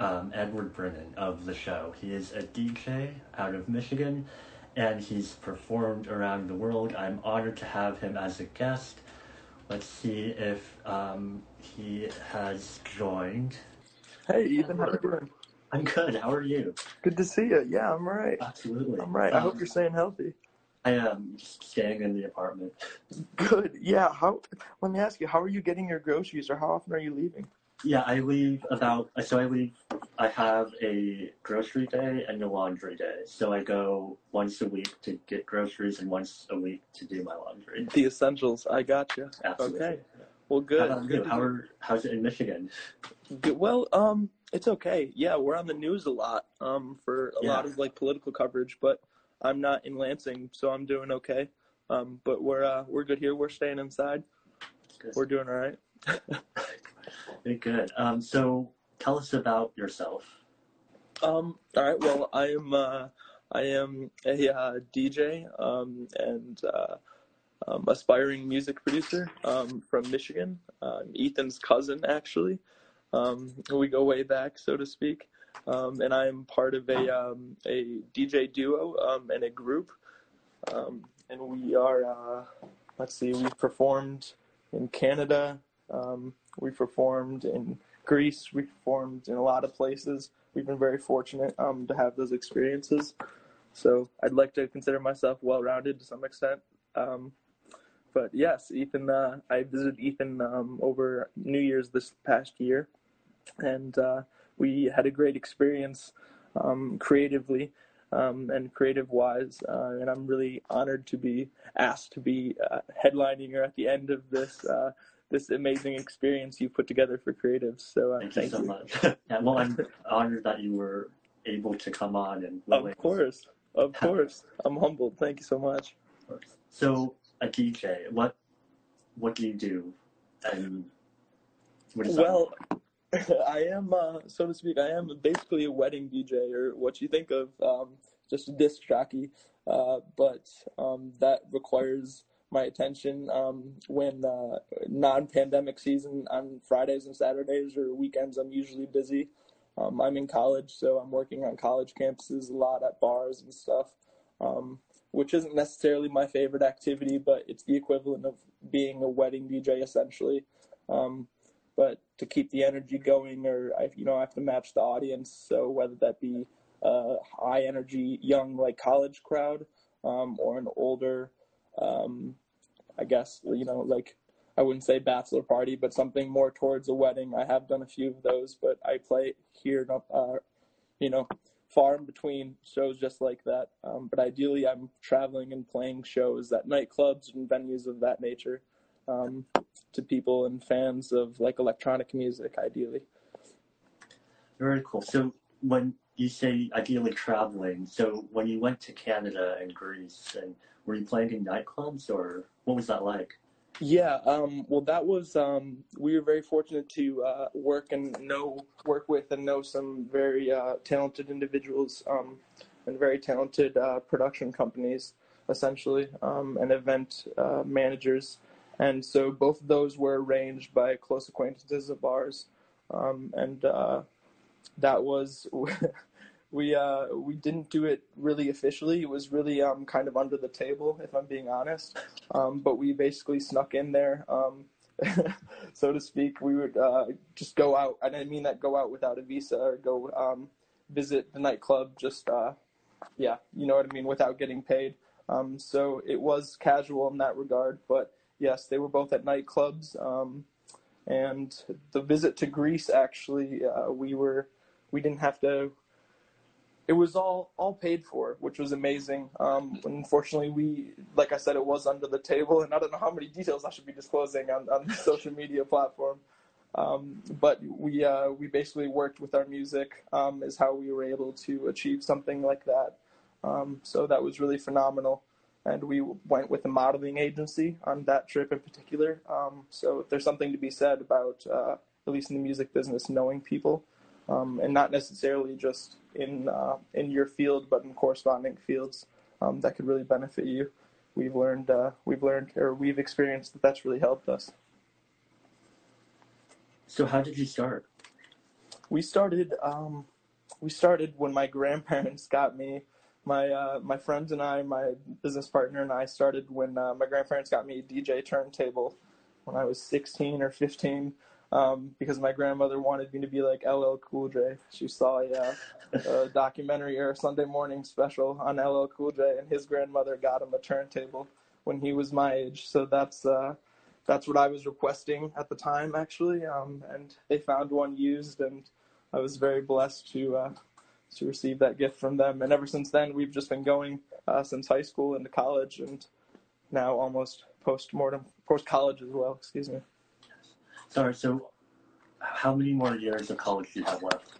um, Edward Brennan of the show. He is a DJ out of Michigan, and he's performed around the world. I'm honored to have him as a guest. Let's see if um, he has joined. Hey, Ethan, how you doing? I'm good. How are you? Good to see you. Yeah, I'm right. Absolutely. I'm right. I hope Um, you're staying healthy. I am staying in the apartment. Good. Yeah. How? Let me ask you. How are you getting your groceries, or how often are you leaving? Yeah, I leave about so I leave I have a grocery day and a laundry day. So I go once a week to get groceries and once a week to do my laundry. The essentials. I got you. Absolutely. Okay. Well, How good. about you? How are how's it in Michigan? Good. Well, um, it's okay. Yeah, we're on the news a lot. Um, for a Yeah. lot of like political coverage, but I'm not in Lansing, so I'm doing okay. Um, but we're uh, we're good here. We're staying inside. We're doing all right. Very good. Um, so tell us about yourself. Um, all right. Well, I am uh, I am a uh, DJ um, and uh, um, aspiring music producer um, from Michigan. Ethan's cousin, actually. Um, we go way back, so to speak. Um, and I am part of a um, a DJ duo um, and a group. Um, and we are uh, let's see, we've performed in Canada. Um, we performed in Greece. We performed in a lot of places. We've been very fortunate um, to have those experiences. So I'd like to consider myself well-rounded to some extent. Um, but yes, Ethan. Uh, I visited Ethan um, over New Year's this past year, and uh, we had a great experience um, creatively um, and creative-wise. Uh, and I'm really honored to be asked to be uh, headlining or at the end of this uh, this amazing experience you put together for creatives. So uh, Thank, thank you so you. much. yeah, well, I'm honored that you were able to come on and. Of course, of course. I'm humbled. Thank you so much. So a DJ, what what do you do? And what is that? Well, I am, uh, so to speak, I am basically a wedding DJ, or what you think of um, just a disc jockey. Uh, but um, that requires my attention um, when uh, non-pandemic season on Fridays and Saturdays or weekends. I'm usually busy. Um, I'm in college, so I'm working on college campuses a lot at bars and stuff, um, which isn't necessarily my favorite activity, but it's the equivalent of being a wedding DJ essentially. Um, but to keep the energy going, or I, you know, I have to match the audience. So whether that be a high energy young like college crowd, um, or an older, um, I guess you know, like I wouldn't say bachelor party, but something more towards a wedding. I have done a few of those, but I play here, uh, you know, far in between shows just like that. Um, but ideally, I'm traveling and playing shows at nightclubs and venues of that nature um, to people and fans of like electronic music, ideally. Very cool. So when you say ideally traveling, so when you went to Canada and Greece, and were you playing in nightclubs, or what was that like? Yeah, um, well, that was um, we were very fortunate to uh, work and know work with and know some very uh, talented individuals um, and very talented uh, production companies, essentially, um, and event uh, managers. And so both of those were arranged by close acquaintances of ours, um, and uh, that was we uh, we didn't do it really officially. It was really um, kind of under the table, if I'm being honest. Um, but we basically snuck in there, um, so to speak. We would uh, just go out. I didn't mean that go out without a visa or go um, visit the nightclub. Just uh, yeah, you know what I mean, without getting paid. Um, so it was casual in that regard. But yes, they were both at nightclubs. Um, and the visit to Greece, actually, uh, we were we didn't have to it was all all paid for, which was amazing. Um, unfortunately, we, like I said, it was under the table, and I don't know how many details I should be disclosing on, on the social media platform. Um, but we uh, we basically worked with our music, um, is how we were able to achieve something like that. Um, so that was really phenomenal, and we went with a modeling agency on that trip in particular. Um, so there's something to be said about, uh, at least in the music business, knowing people um, and not necessarily just in uh, in your field, but in corresponding fields um, that could really benefit you. We've learned uh, we've learned or we've experienced that that's really helped us. So how did you start? we started um, we started when my grandparents got me. My uh, my friends and I, my business partner and I started when uh, my grandparents got me a DJ turntable when I was 16 or 15 um, because my grandmother wanted me to be like LL Cool J. She saw a, a documentary or a Sunday morning special on LL Cool J, and his grandmother got him a turntable when he was my age. So that's uh, that's what I was requesting at the time, actually. Um, and they found one used, and I was very blessed to uh, to receive that gift from them. And ever since then, we've just been going uh, since high school into college, and now almost post mortem, post college as well. Excuse me. Sorry. So, how many more years of college do you have left?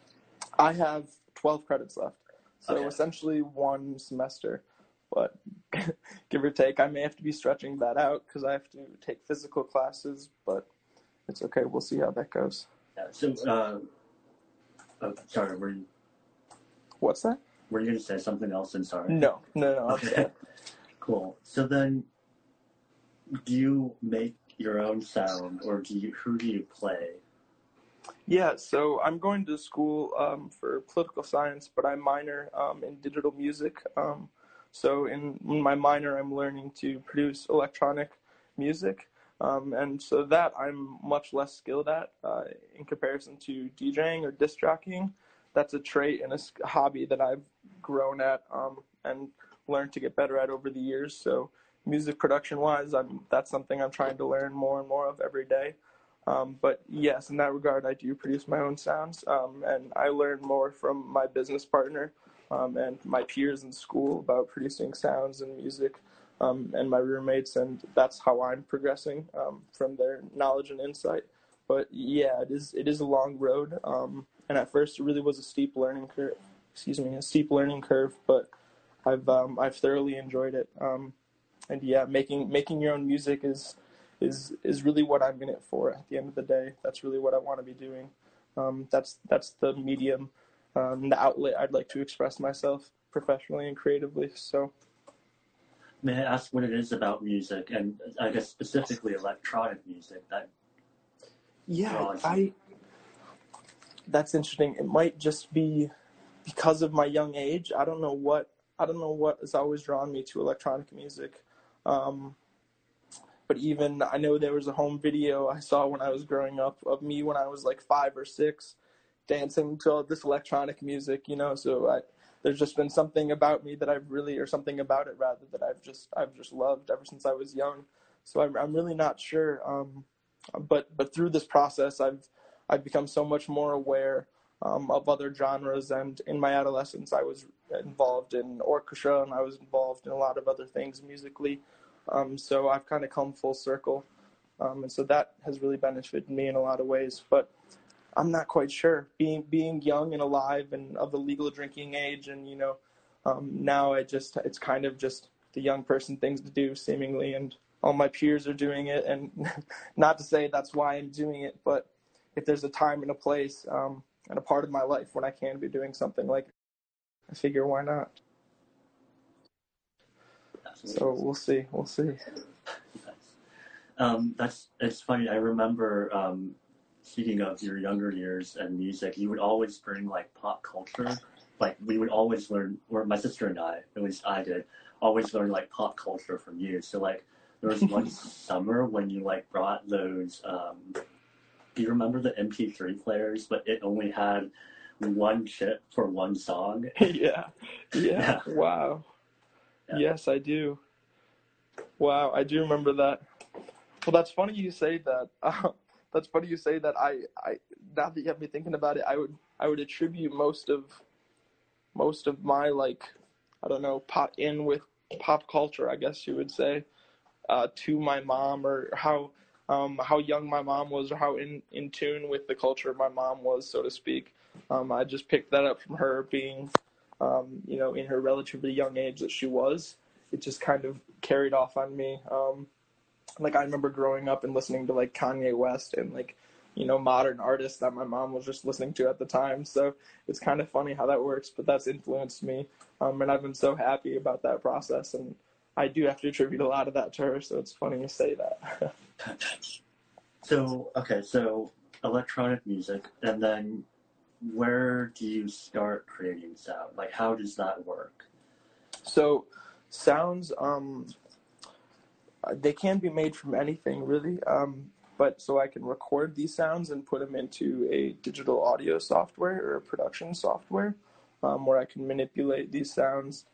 I have 12 credits left, so Okay. essentially one semester. But give or take, I may have to be stretching that out because I have to take physical classes. But it's okay. We'll see how that goes. Yeah. So, uh, oh, sorry. Were you What's that? were you going to say something else? And sorry. No, no, no. Okay. Cool. So then, do you make your own sound, or do you who do you play? Yeah, so I'm going to school um, for political science, but I'm minor um, in digital music. Um, so in, my minor, I'm learning to produce electronic music, um, and so that I'm much less skilled at uh, in comparison to DJing or disc jockeying. That's a trait and a hobby that I've grown at um, and learned to get better at over the years. So music production wise, I'm that's something I'm trying to learn more and more of every day. Um, but yes, in that regard, I do produce my own sounds, um, and I learn more from my business partner um, and my peers in school about producing sounds and music, um, and my roommates, and that's how I'm progressing um, from their knowledge and insight. But yeah, it is it is a long road, um, and at first it really was a steep learning curve. Excuse me, a steep learning curve, but I've I've thoroughly enjoyed it. Um, and yeah, making making your own music is is is really what I'm in it for. At the end of the day, that's really what I want to be doing. Um, that's that's the medium, um, the outlet I'd like to express myself professionally and creatively. So May I ask what it is about music, and I guess specifically electronic music that yeah, Draws. I. That's interesting. It might just be because of my young age. I don't know what I don't know what has always drawn me to electronic music. Um, but even I know there was a home video I saw when I was growing up of me when I was like five or six, dancing to all this electronic music. You know, so I, there's just been something about me that I've really, or something about it rather, that I've just I've just loved ever since I was young. So I'm I'm really not sure. Um, but but through this process, I've I've become so much more aware um, of other genres. And in my adolescence, I was involved in orchestra and I was involved in a lot of other things musically. Um, so I've kind of come full circle. Um, and so that has really benefited me in a lot of ways. But I'm not quite sure. Being being young and alive and of the legal drinking age, and you know, um, now I just it's kind of just the young person things to do, seemingly, and all my peers are doing it. And not to say that's why I'm doing it, but if there's a time and a place um, and a part of my life when I can be doing something like, I figure why not. So we'll see. We'll see. Um, that's it's funny. I remember um, speaking of your younger years and music, you would always bring like pop culture. Like we would always learn, or my sister and I, at least I did, always learn like pop culture from you. So like there was one summer when you like brought those. Um, do you remember the MP3 players? But it only had one chip for one song. yeah. yeah. Yeah. Wow. Yeah. Yes, I do. Wow, I do remember that. Well, that's funny you say that. Uh, that's funny you say that. I, I now that you have me thinking about it, I would I would attribute most of most of my like I don't know pop in with pop culture, I guess you would say, uh, to my mom or how um, how young my mom was or how in, in tune with the culture my mom was, so to speak. Um, I just picked that up from her being, um, you know, in her relatively young age that she was. It just kind of carried off on me. Um, like I remember growing up and listening to like Kanye West and like, you know, modern artists that my mom was just listening to at the time. So it's kind of funny how that works, but that's influenced me. Um, and I've been so happy about that process. And I do have to attribute a lot of that to her. So it's funny you say that. So okay, so electronic music, and then where do you start creating sound? Like, how does that work? So, sounds, um, they can be made from anything really. Um, but so I can record these sounds and put them into a digital audio software or a production software um, where I can manipulate these sounds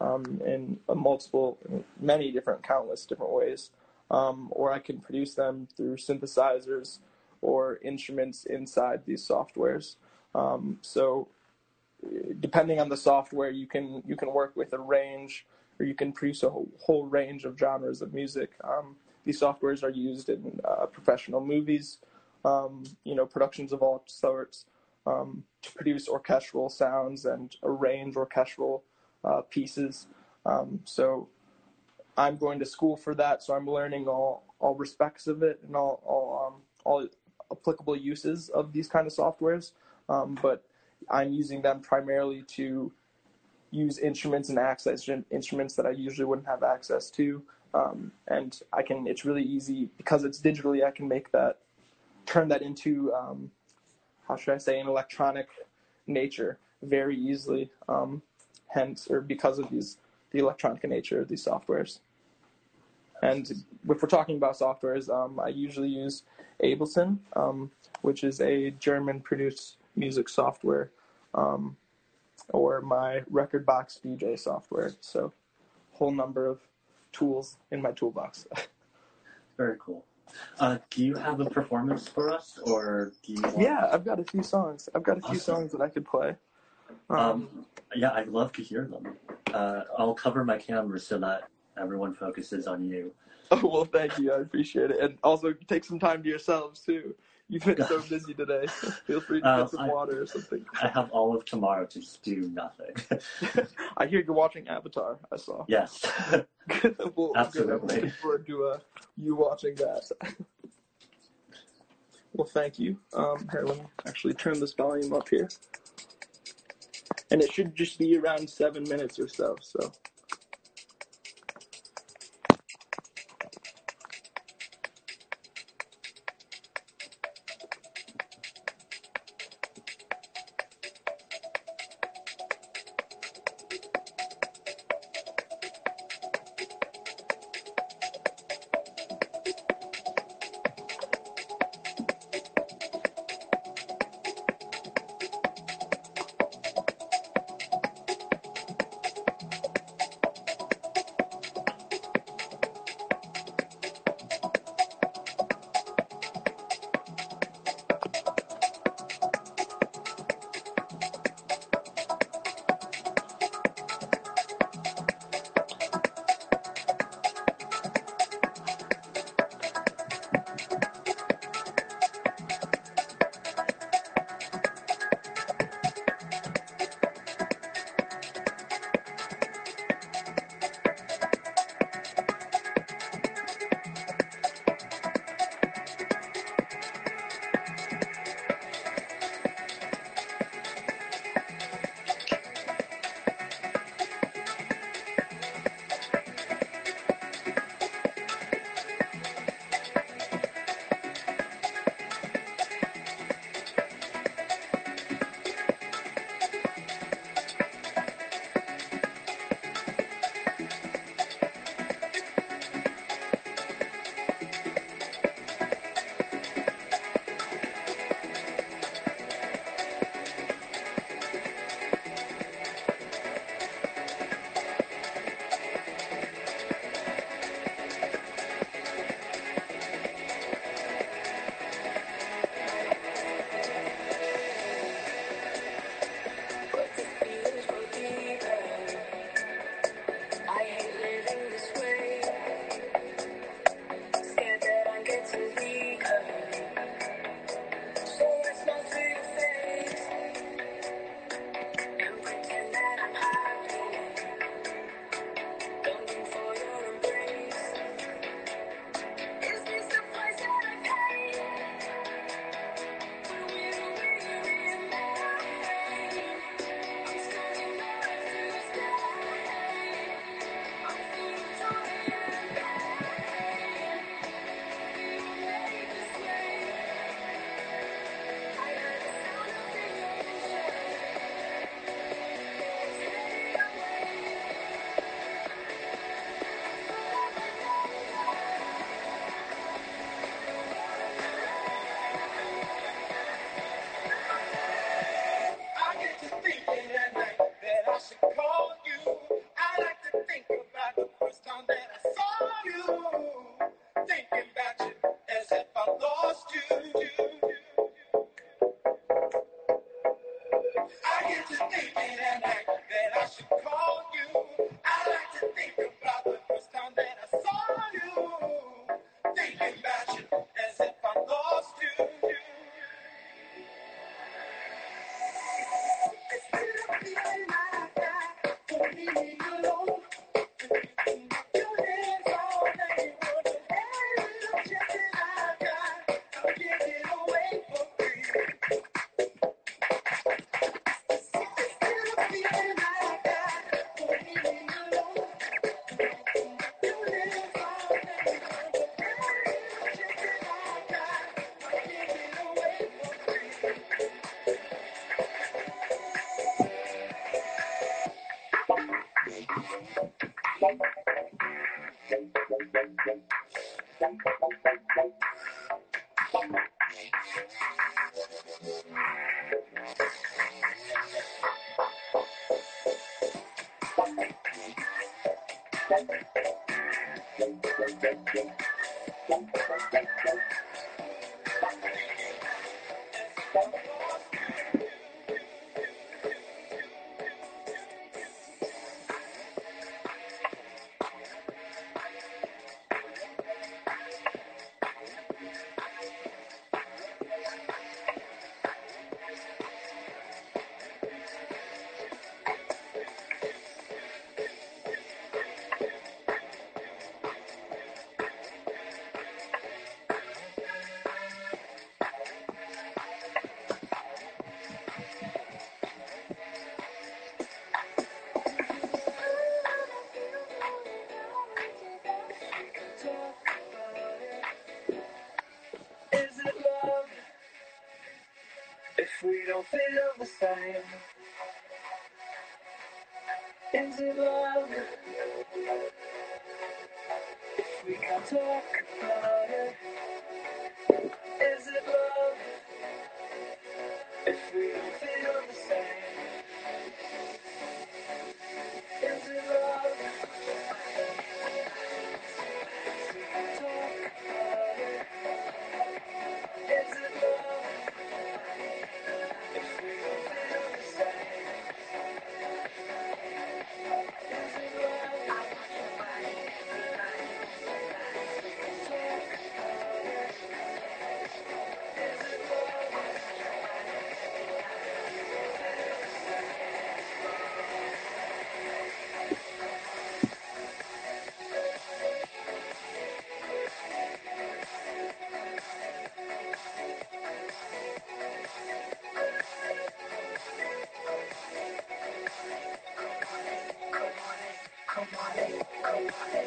um, in multiple, many different, countless different ways. Um, or I can produce them through synthesizers or instruments inside these softwares. Um, so depending on the software, you can you can work with a range, or you can produce a whole, whole range of genres of music. Um, these softwares are used in uh, professional movies, um, you know, productions of all sorts, um, to produce orchestral sounds and arrange orchestral uh, pieces. Um, so I'm going to school for that, so I'm learning all all respects of it and all all um, all applicable uses of these kind of softwares. Um, but I'm using them primarily to use instruments and access instruments that I usually wouldn't have access to. Um, and I can, it's really easy because it's digitally, I can make that, turn that into, um, how should I say, an electronic nature very easily. Um, hence, or because of these, the electronic nature of these softwares. And if we're talking about softwares, um, I usually use Ableton, um, which is a German produced music software, um, or my Rekordbox DJ software. So, whole number of tools in my toolbox. Very cool. Uh, do you have a performance for us, or do you? Want... Yeah, I've got a few songs. I've got a few awesome. songs that I could play. Um, um, yeah, I'd love to hear them. Uh, I'll cover my camera so that everyone focuses on you. Oh well, thank you. I appreciate it, and also take some time to yourselves too. You've been so busy today. Feel free to uh, get some I, water or something. I have all of tomorrow to just do nothing. I hear you're watching Avatar. I saw. Yes. well, Absolutely. Good. I'm looking forward to uh, you watching that. well, thank you. Um, here, let me actually turn this volume up here. And it should just be around seven minutes or so. So. love. We can talk about it, is it love? Yeah.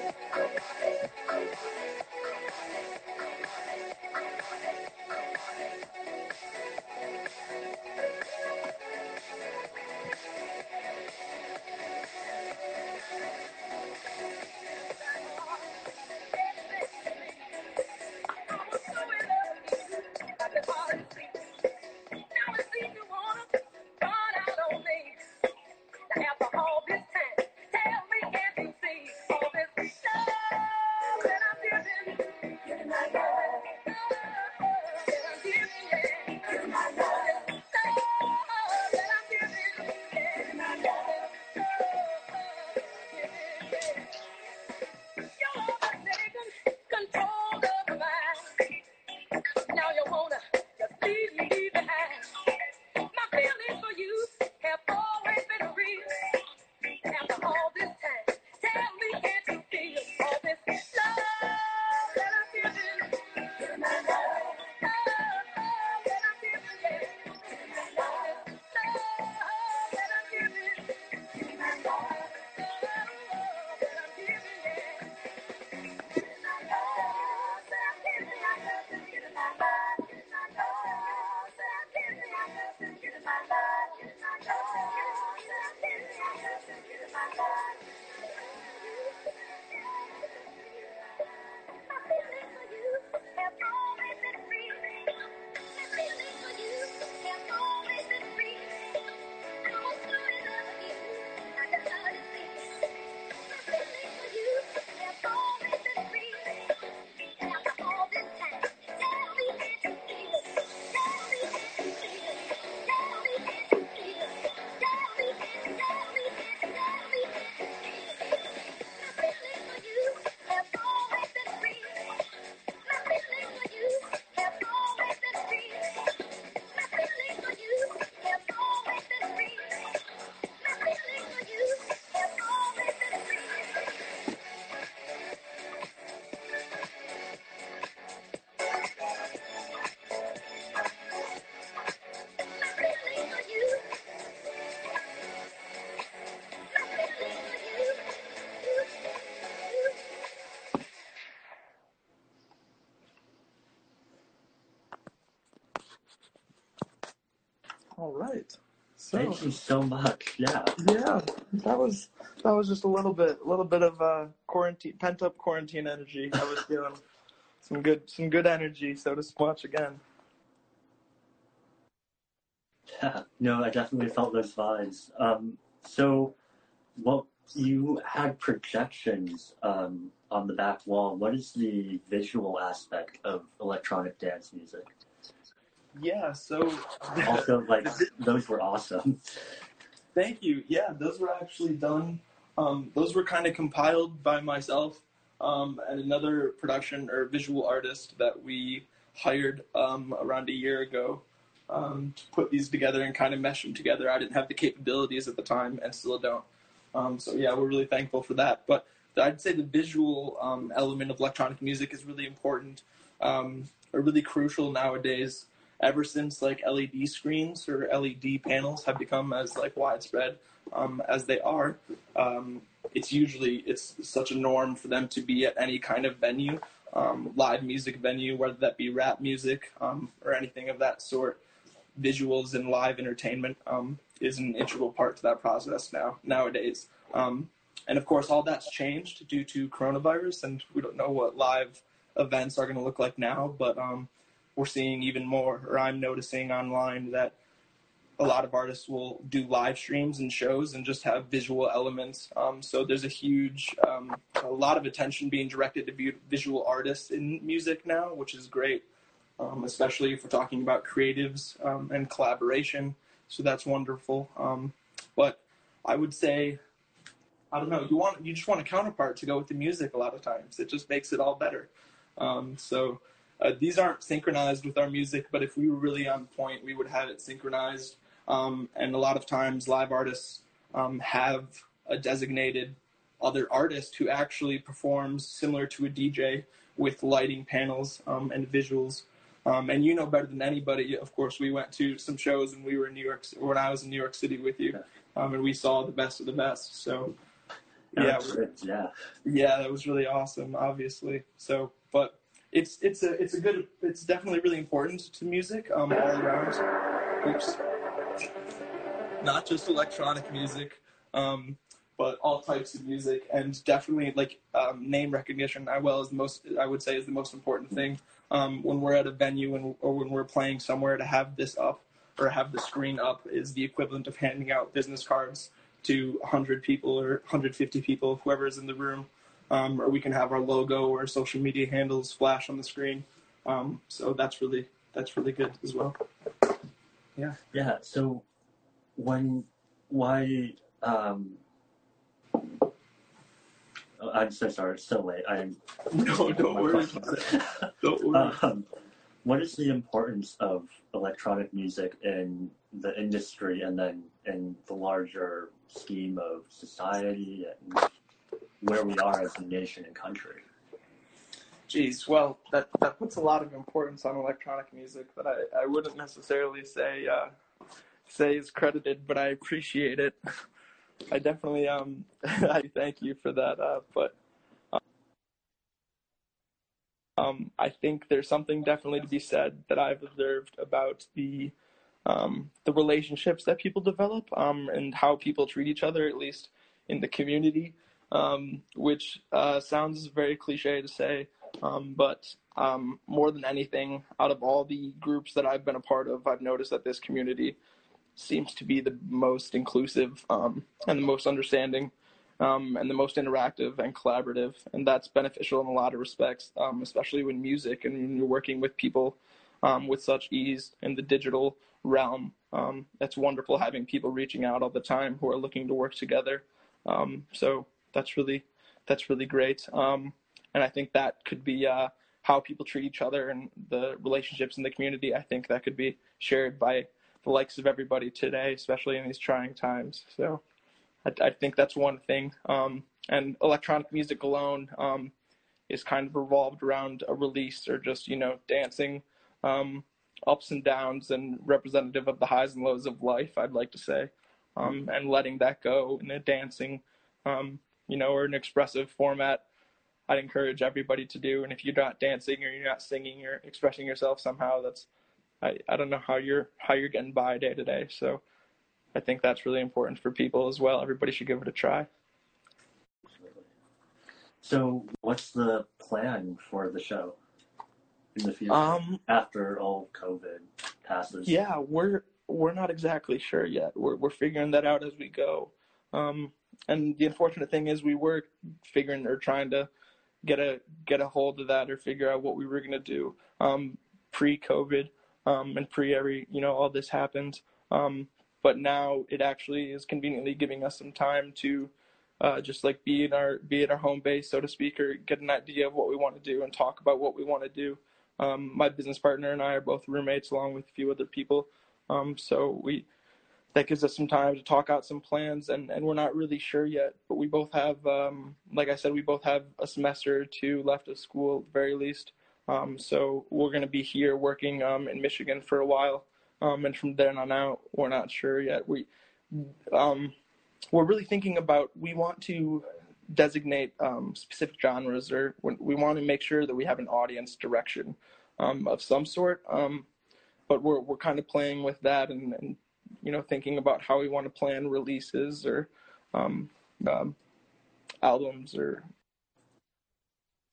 So Thank you so much. Yeah. yeah, that was that was just a little bit, a little bit of uh, quarantine, pent up quarantine energy. I was feeling some good, some good energy. So to watch again. Yeah. No, I definitely felt those vibes. Um, so, well, you had projections um, on the back wall. What is the visual aspect of electronic dance music? Yeah. So Also, like those were awesome. Thank you. Yeah, those were actually done. Um, those were kind of compiled by myself um, and another production or visual artist that we hired um, around a year ago um, to put these together and kind of mesh them together. I didn't have the capabilities at the time and still don't. Um, so yeah, we're really thankful for that. But I'd say the visual um, element of electronic music is really important um, or really crucial nowadays. Ever since like LED screens or LED panels have become as like widespread um, as they are, um, it's usually it's such a norm for them to be at any kind of venue, um, live music venue, whether that be rap music um, or anything of that sort. Visuals and live entertainment um, is an integral part to that process now nowadays. Um, and of course, all that's changed due to coronavirus, and we don't know what live events are going to look like now. But we're seeing even more, or I'm noticing online that a lot of artists will do live streams and shows and just have visual elements. Um, so there's a huge, um, a lot of attention being directed to visual artists in music now, which is great, um, especially if we're talking about creatives um, and collaboration. So that's wonderful. Um, but I would say, I don't know, you want you just want a counterpart to go with the music a lot of times. It just makes it all better. Um, so uh, these aren't synchronized with our music, but if we were really on point, we would have it synchronized. Um, and a lot of times, live artists um, have a designated other artist who actually performs similar to a DJ with lighting panels um, and visuals. Um, and you know better than anybody. Of course, we went to some shows and we were in New York when I was in New York City with you, um, and we saw the best of the best. So yeah, yeah, yeah, that was really awesome. Obviously, so but it's it's a it's a good it's definitely really important to music um, all around. Oops, not just electronic music, um, but all types of music, and definitely like um, name recognition. I well is the most I would say is the most important thing um, when we're at a venue and or when we're playing somewhere to have this up or have the screen up is the equivalent of handing out business cards to 100 people or 150 people, whoever is in the room um, or we can have our logo or social media handles flash on the screen. Um, so that's really that's really good as well. Yeah. Yeah. So when why um, I'm so sorry. It's so late. I'm no, don't worry. don't worry. Um, what is the importance of electronic music in the industry and then in the larger scheme of society and where we are as a nation and country. Geez, well, that, that puts a lot of importance on electronic music that I, I wouldn't necessarily say uh, say is credited, but I appreciate it. I definitely um I thank you for that. Uh, but um, I think there's something definitely to be said that I've observed about the um, the relationships that people develop um, and how people treat each other, at least in the community um, which uh, sounds very cliche to say, um, but um, more than anything, out of all the groups that I've been a part of, I've noticed that this community seems to be the most inclusive um, and the most understanding. Um, and the most interactive and collaborative, and that's beneficial in a lot of respects, um, especially when music and you're working with people with such ease in the digital realm. Um, it's wonderful having people reaching out all the time who are looking to work together. Um, so that's really that's really great. Um, and I think that could be uh, how people treat each other and the relationships in the community. I think that could be shared by the likes of everybody today, especially in these trying times. So I, I think that's one thing. Um, and electronic music alone um, is kind of revolved around a release or just you know dancing um, ups and downs and representative of the highs and lows of life. I'd like to say, um, and letting that go in a dancing um, you know, or an expressive format, I'd encourage everybody to do. And if you're not dancing or you're not singing or expressing yourself somehow, that's I, I don't know how you're how you're getting by day to day. So I think that's really important for people as well. Everybody should give it a try. So, what's the plan for the show in the future Um, after all COVID passes? yeah, we're we're not exactly sure yet. We're we're figuring that out as we go. Um, and the unfortunate thing is, we were figuring or trying to get a get a hold of that or figure out what we were gonna do um, pre-COVID um, and pre every you know all this happened. Um, but now it actually is conveniently giving us some time to uh, just like be in our be at our home base, so to speak, or get an idea of what we want to do and talk about what we want to do. Um, my business partner and I are both roommates, along with a few other people. Um, so we that gives us some time to talk out some plans, and and we're not really sure yet. But we both have, um, like I said, we both have a semester or two left of school, at the very least. Um, so we're going to be here working um, in Michigan for a while, um, and from then on out, we're not sure yet. We um, we're really thinking about we want to designate um, specific genres or we want to make sure that we have an audience direction of some sort but we're, we're kind of playing with that and, and you know thinking about how we want to plan releases or um, um, albums or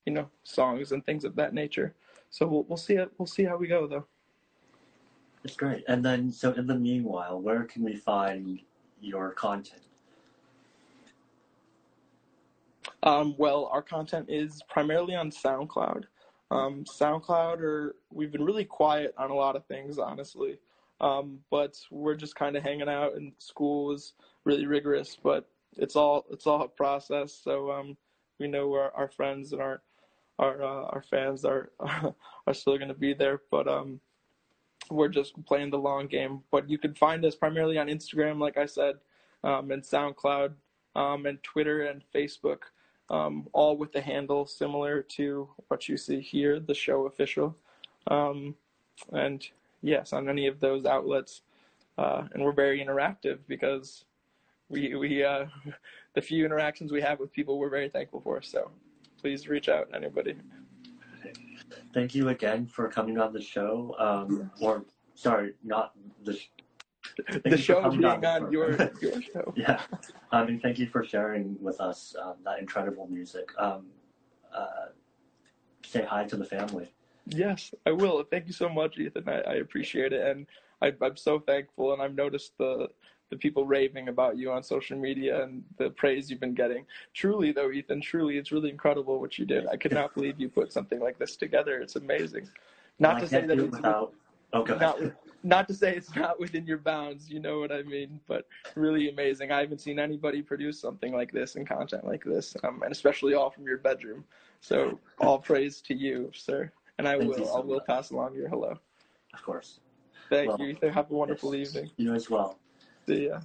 you know songs and things of that nature so we'll, we'll see it we'll see how we go though It's great. And then, so in the meanwhile, where can we find your content? Um, well, our content is primarily on SoundCloud. Um, SoundCloud, or we've been really quiet on a lot of things, honestly. Um, but we're just kind of hanging out, and school is really rigorous. But it's all it's all a process. So um, we know our, our friends and our our uh, our fans are are still going to be there. But um, we're just playing the long game. But you can find us primarily on Instagram, like I said, um, and SoundCloud, um, and Twitter and Facebook um, all with the handle similar to what you see here, the show official. Um, and yes, on any of those outlets. Uh, and we're very interactive because we, we uh, the few interactions we have with people, we're very thankful for. So please reach out, anybody. Thank you again for coming on the show. Um, or, sorry, not the sh- the show being the on your, your show. yeah. I mean, thank you for sharing with us um, that incredible music. Um, uh, say hi to the family. Yes, I will. Thank you so much, Ethan. I, I appreciate it, and I, I'm so thankful. And I've noticed the the people raving about you on social media and the praise you've been getting. Truly, though, Ethan, truly, it's really incredible what you did. I could not believe you put something like this together. It's amazing. Not to say that it it's without. Oh, not, not to say it's not within your bounds. You know what I mean? But really amazing. I haven't seen anybody produce something like this and content like this, um, and especially all from your bedroom. So all praise to you, sir. And I Thank will. so I will much. pass along your hello. Of course. Thank Well, you. Ethan. Have a wonderful yes. evening. You as well. See ya.